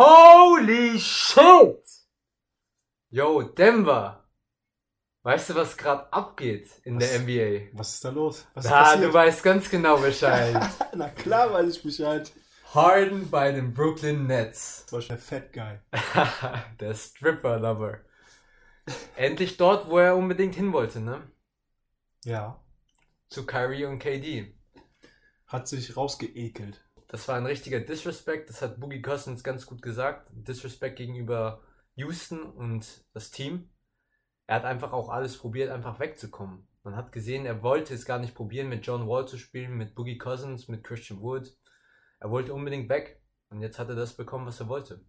Holy shit! Yo, Denver. Weißt du, was gerade abgeht in Was? der NBA? Was ist da los? Was ist Da, du weißt ganz genau Bescheid. Na klar weiß ich Bescheid. Harden bei den Brooklyn Nets. War schon der Fat Guy. der Stripper-Lover. Endlich dort, wo er unbedingt hin wollte, ne? Ja. Zu Kyrie und KD. Hat sich rausgeekelt. Das war ein richtiger Disrespect, das hat Boogie Cousins ganz gut gesagt. Disrespect gegenüber Houston und das Team. Er hat einfach auch alles probiert, einfach wegzukommen. Man hat gesehen, er wollte es gar nicht probieren, mit John Wall zu spielen, mit Boogie Cousins, mit Christian Wood. Er wollte unbedingt weg. Und jetzt hat er das bekommen, was er wollte.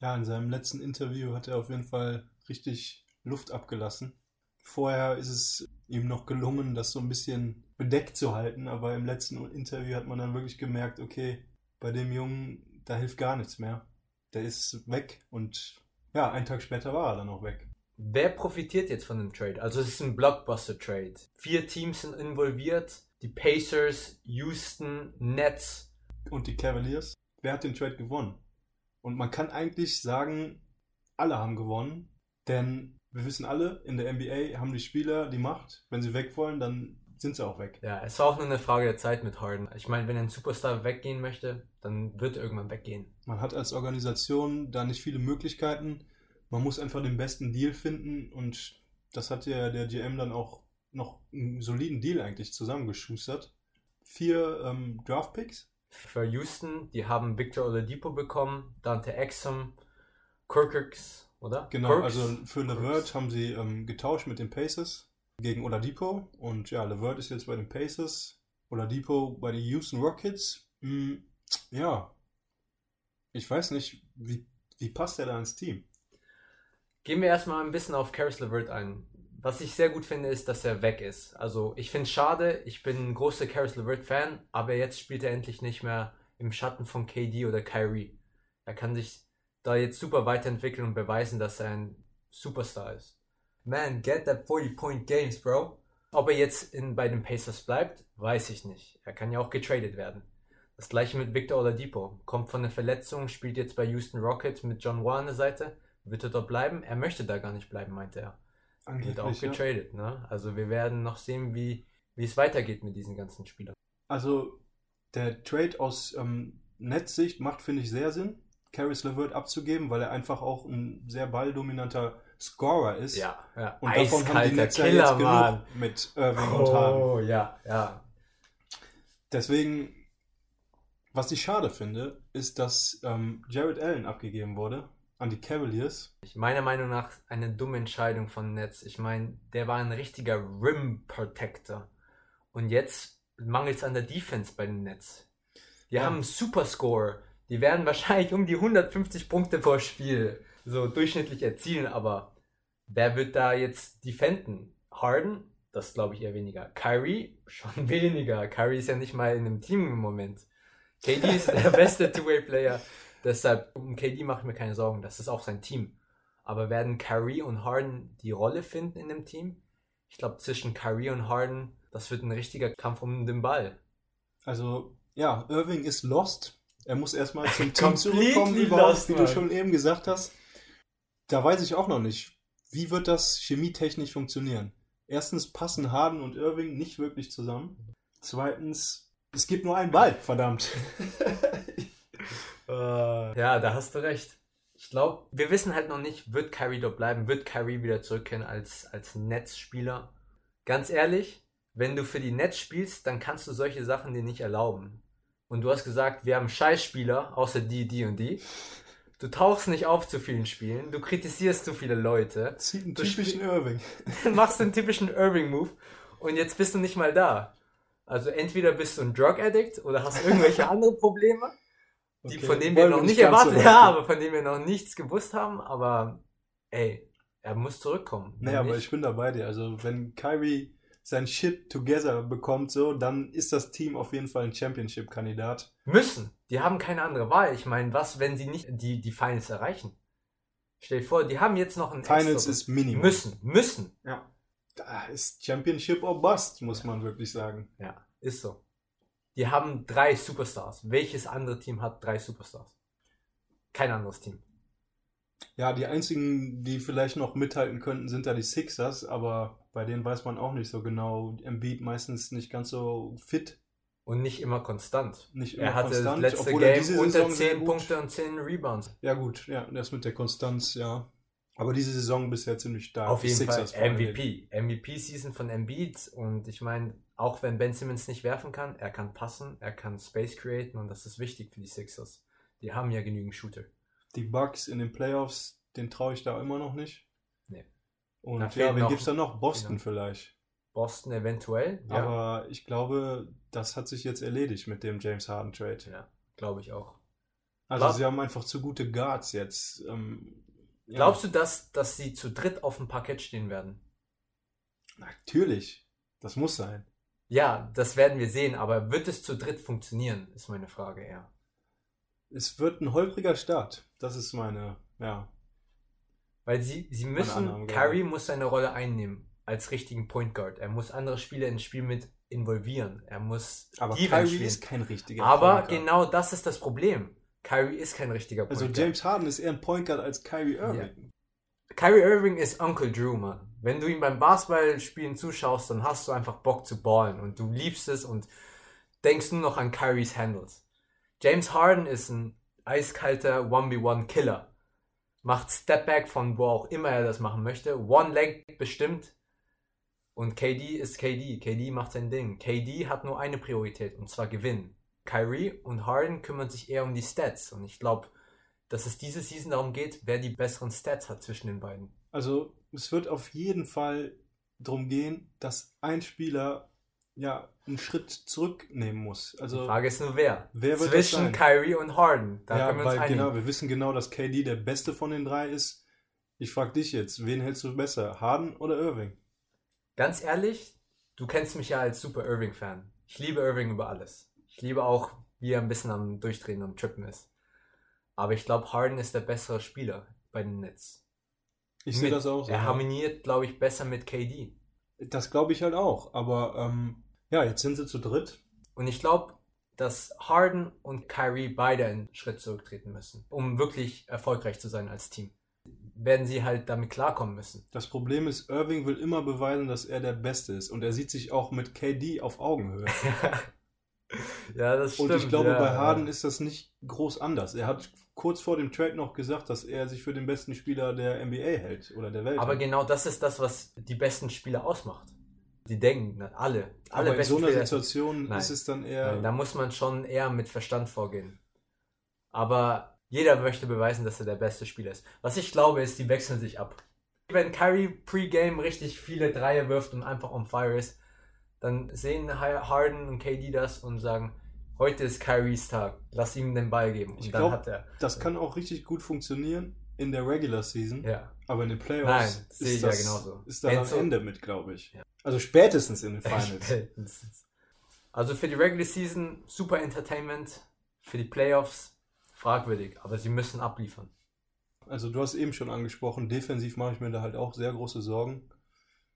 Ja, in seinem letzten Interview hat er auf jeden Fall richtig Luft abgelassen. Vorher ist es ihm noch gelungen, das so ein bisschen bedeckt zu halten, aber im letzten Interview hat man dann wirklich gemerkt, okay, bei dem Jungen, da hilft gar nichts mehr. Der ist weg und ja, einen Tag später war er dann auch weg. Wer profitiert jetzt von dem Trade? Also es ist ein Blockbuster-Trade. Vier Teams sind involviert. Die Pacers, Houston, Nets. Und die Cavaliers, wer hat den Trade gewonnen? Und man kann eigentlich sagen, alle haben gewonnen, denn wir wissen alle, in der NBA haben die Spieler die Macht. Wenn sie weg wollen, dann sind sie auch weg. Ja, es war auch nur eine Frage der Zeit mit Harden. Ich meine, wenn ein Superstar weggehen möchte, dann wird er irgendwann weggehen. Man hat als Organisation da nicht viele Möglichkeiten. Man muss einfach den besten Deal finden und das hat ja der GM dann auch noch einen soliden Deal eigentlich zusammengeschustert. Vier ähm, Draftpicks. Für Houston, die haben Victor Oladipo bekommen, Dante Exum, Kirkix, oder? Genau, Kirks? also für Levert haben sie ähm, getauscht mit den Pacers gegen Oladipo und ja, Levert ist jetzt bei den Pacers, Oladipo bei den Houston Rockets. Hm, ja, ich weiß nicht, wie, wie passt er da ins Team? Gehen wir erstmal ein bisschen auf Karis LeVert ein. Was ich sehr gut finde, ist, dass er weg ist. Also ich finde es schade, ich bin ein großer Karis LeVert-Fan, aber jetzt spielt er endlich nicht mehr im Schatten von KD oder Kyrie. Er kann sich da jetzt super weiterentwickeln und beweisen, dass er ein Superstar ist. Man, get that 40-point games, bro. Ob er jetzt in, bei den Pacers bleibt, weiß ich nicht. Er kann ja auch getradet werden. Das gleiche mit Victor Oladipo. Kommt von einer Verletzung, spielt jetzt bei Houston Rockets mit John Wall an der Seite. Wird er dort bleiben? Er möchte da gar nicht bleiben, meinte er. Wird auch Angeblich, ja. getradet, ne? Also wir werden noch sehen, wie, wie es weitergeht mit diesen ganzen Spielern. Also der Trade aus ähm, Netzsicht macht, finde ich, sehr Sinn, Caris LeVert abzugeben, weil er einfach auch ein sehr balldominanter Scorer ist. Ja, ja. Und davon haben die Netz ja Killer, jetzt Mann. genug mit Irving und Harden. Oh, ja, ja. Deswegen, was ich schade finde, ist, dass ähm, Jared Allen abgegeben wurde an die Cavaliers. Meiner Meinung nach eine dumme Entscheidung von Netz. Ich meine, der war ein richtiger Rim Protector. Und jetzt mangelt es an der Defense bei den Nets. Die Ja. haben einen Superscore. Die werden wahrscheinlich um die 150 Punkte pro Spiel so durchschnittlich erzielen, aber wer wird da jetzt defenden? Harden? Das glaube ich eher weniger. Kyrie? Schon weniger. Kyrie ist ja nicht mal in einem Team im Moment. KD ist der beste Two-Way-Player. Deshalb, um KD mache ich mir keine Sorgen. Das ist auch sein Team. Aber werden Kyrie und Harden die Rolle finden in dem Team? Ich glaube, zwischen Kyrie und Harden, das wird ein richtiger Kampf um den Ball. Also, ja, Irving ist lost. Er muss erstmal zum Team zurückkommen, überhaupt, wie du schon eben gesagt hast. Da weiß ich auch noch nicht, wie wird das chemietechnisch funktionieren. Erstens passen Harden und Irving nicht wirklich zusammen. Zweitens, es gibt nur einen Ball, verdammt. Ja, da hast du recht. Ich glaube, wir wissen halt noch nicht, wird Kyrie dort bleiben, wird Kyrie wieder zurückkehren als, als Netzspieler. Ganz ehrlich, wenn du für die Netz spielst, dann kannst du solche Sachen dir nicht erlauben. Und du hast gesagt, wir haben Scheißspieler, außer die, die und die. Du tauchst nicht auf zu vielen Spielen, du kritisierst zu viele Leute, Zieht einen typischen Irving. machst den typischen Irving-Move und jetzt bist du nicht mal da. Also entweder bist du ein Drug-Addict oder hast irgendwelche andere Probleme die Okay, von denen wir noch nicht so erwartet weit haben, von denen wir noch nichts gewusst haben, aber ey, er muss zurückkommen. Nee, Wenn aber ich bin da bei dir. Also, wenn Kyrie sein Shit together bekommt, so, dann ist das Team auf jeden Fall ein Championship-Kandidat. müssen. Die haben keine andere Wahl. Ich meine, was, wenn sie nicht die, die Finals erreichen? Stell dir vor, die haben jetzt noch ein Finals extra- ist Minimum. müssen, müssen. Ja. Da ist Championship or Bust, muss man wirklich sagen. Ja, ist so. Die haben drei Superstars. Welches andere Team hat drei Superstars? Kein anderes Team. Ja, die einzigen, die vielleicht noch mithalten könnten, sind ja die Sixers, aber bei denen weiß man auch nicht so genau. Embiid meistens nicht ganz so fit. Und nicht immer konstant. Nicht immer Er hatte das konstant, letzte obwohl er Game diese unter Saison sehr 10 gut- Punkte und 10 Rebounds. Ja, gut, ja, das mit der Konstanz, ja. Aber diese Saison bisher ziemlich stark. Auf jeden Sixers Fall. MVP. MVP-Season von Embiid. Und ich meine, auch wenn Ben Simmons nicht werfen kann, er kann passen, er kann Space createn und das ist wichtig für die Sixers. Die haben ja genügend Shooter. Die Bucks in den Playoffs, den traue ich da immer noch nicht. Nee. Und Da ja, wen noch- gibt's da noch? Boston Genau. vielleicht. Boston eventuell. Ja, Aber ich glaube, das hat sich jetzt erledigt mit dem James Harden Trade. ja glaube ich auch. Also Glaub- sie haben einfach zu gute Guards jetzt. Ähm, ja, Glaubst du, dass, dass sie zu dritt auf dem Parkett stehen werden? Natürlich. Das muss sein. Ja, das werden wir sehen, aber wird es zu dritt funktionieren, ist meine Frage eher. Es wird ein holpriger Start. Das ist meine, ja. Weil sie, sie Annahme, müssen, Curry ich. muss seine Rolle einnehmen als richtigen Point Guard. Er muss andere Spieler ins Spiel mit involvieren. Er muss Aber Kyrie spielen. ist kein richtiger Aber Point Guard. genau das ist das Problem. Kyrie ist kein richtiger Point Also Guard. James Harden ist eher ein Point Guard als Kyrie Irving. Kyrie Irving ist Uncle Drew, Mann. Wenn du ihm beim Basketballspielen zuschaust, dann hast du einfach Bock zu ballen und du liebst es und denkst nur noch an Kyries Handles. James Harden ist ein eiskalter 1v1-Killer. Macht Stepback von wo auch immer er das machen möchte. One Leg bestimmt. Und KD ist KD. KD macht sein Ding. KD hat nur eine Priorität und zwar gewinnen. Kyrie und Harden kümmern sich eher um die Stats. Und ich glaube, dass es diese Season darum geht, wer die besseren Stats hat zwischen den beiden. Also es wird auf jeden Fall darum gehen, dass ein Spieler ja einen Schritt zurücknehmen muss. Die Also Frage ist nur wer. wer wird Zwischen? Kyrie und Harden. Da ja, können wir uns weil einigen. genau, wir wissen genau, dass KD der Beste von den drei ist. Ich frage dich jetzt, wen hältst du besser, Harden oder Irving? Ganz ehrlich, du kennst mich ja als super Irving-Fan. Ich liebe Irving über alles. Ich liebe auch, wie er ein bisschen am Durchdrehen und Trippen ist. Aber ich glaube, Harden ist der bessere Spieler bei den Nets. Ich sehe das auch so. Er harmoniert, glaube ich, besser mit KD. Das glaube ich halt auch. Aber ähm, ja, jetzt sind sie zu dritt. Und ich glaube, dass Harden und Kyrie beide einen Schritt zurücktreten müssen, um wirklich erfolgreich zu sein als Team. Werden sie halt damit klarkommen müssen. Das Problem ist, Irving will immer beweisen, dass er der Beste ist. Und er sieht sich auch mit KD auf Augenhöhe. ja, das stimmt. Und ich glaube, ja, bei Harden ja. ist das nicht groß anders. Er hat kurz vor dem Trade noch gesagt, dass er sich für den besten Spieler der NBA hält oder der Welt. Aber hält. genau das ist das, was die besten Spieler ausmacht. Die denken, na, alle, alle Aber in so einer Spieler. Situation Nein. ist es dann eher. Nein, da muss man schon eher mit Verstand vorgehen. Aber jeder möchte beweisen, dass er der beste Spieler ist. Was ich glaube, ist, die wechseln sich ab. Wenn Kyrie pre-game richtig viele Dreier wirft und einfach on fire ist, dann sehen Harden und KD das und sagen, heute ist Kyries Tag, lass ihm den Ball geben. Und Ich dann glaub- hat er. das kann auch richtig gut funktionieren in der Regular Season. Ja. Aber in den Playoffs Nein, ist ich ja das, genauso. ist Wenn am Ende mit, glaube ich. Ja. Also spätestens in den Finals. Spätestens. Also für die Regular Season super Entertainment, für die Playoffs fragwürdig, aber sie müssen abliefern. Also du hast eben schon angesprochen, defensiv mache ich mir da halt auch sehr große Sorgen.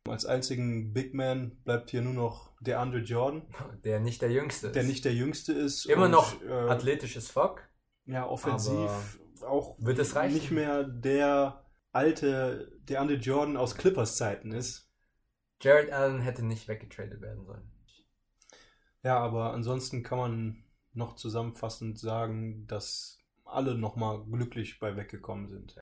Als einzigen Big Man bleibt hier nur noch der Andre Jordan, Der nicht der Jüngste ist. der nicht der Jüngste ist. Immer und, noch äh, athletisches Fuck. Ja, offensiv auch Wird es reichen? nicht mehr der alte, der Andre Jordan aus Clippers Zeiten ist. Jared Allen hätte nicht weggetradet werden sollen. Ja, aber ansonsten kann man noch zusammenfassend sagen, dass alle nochmal glücklich bei weggekommen sind.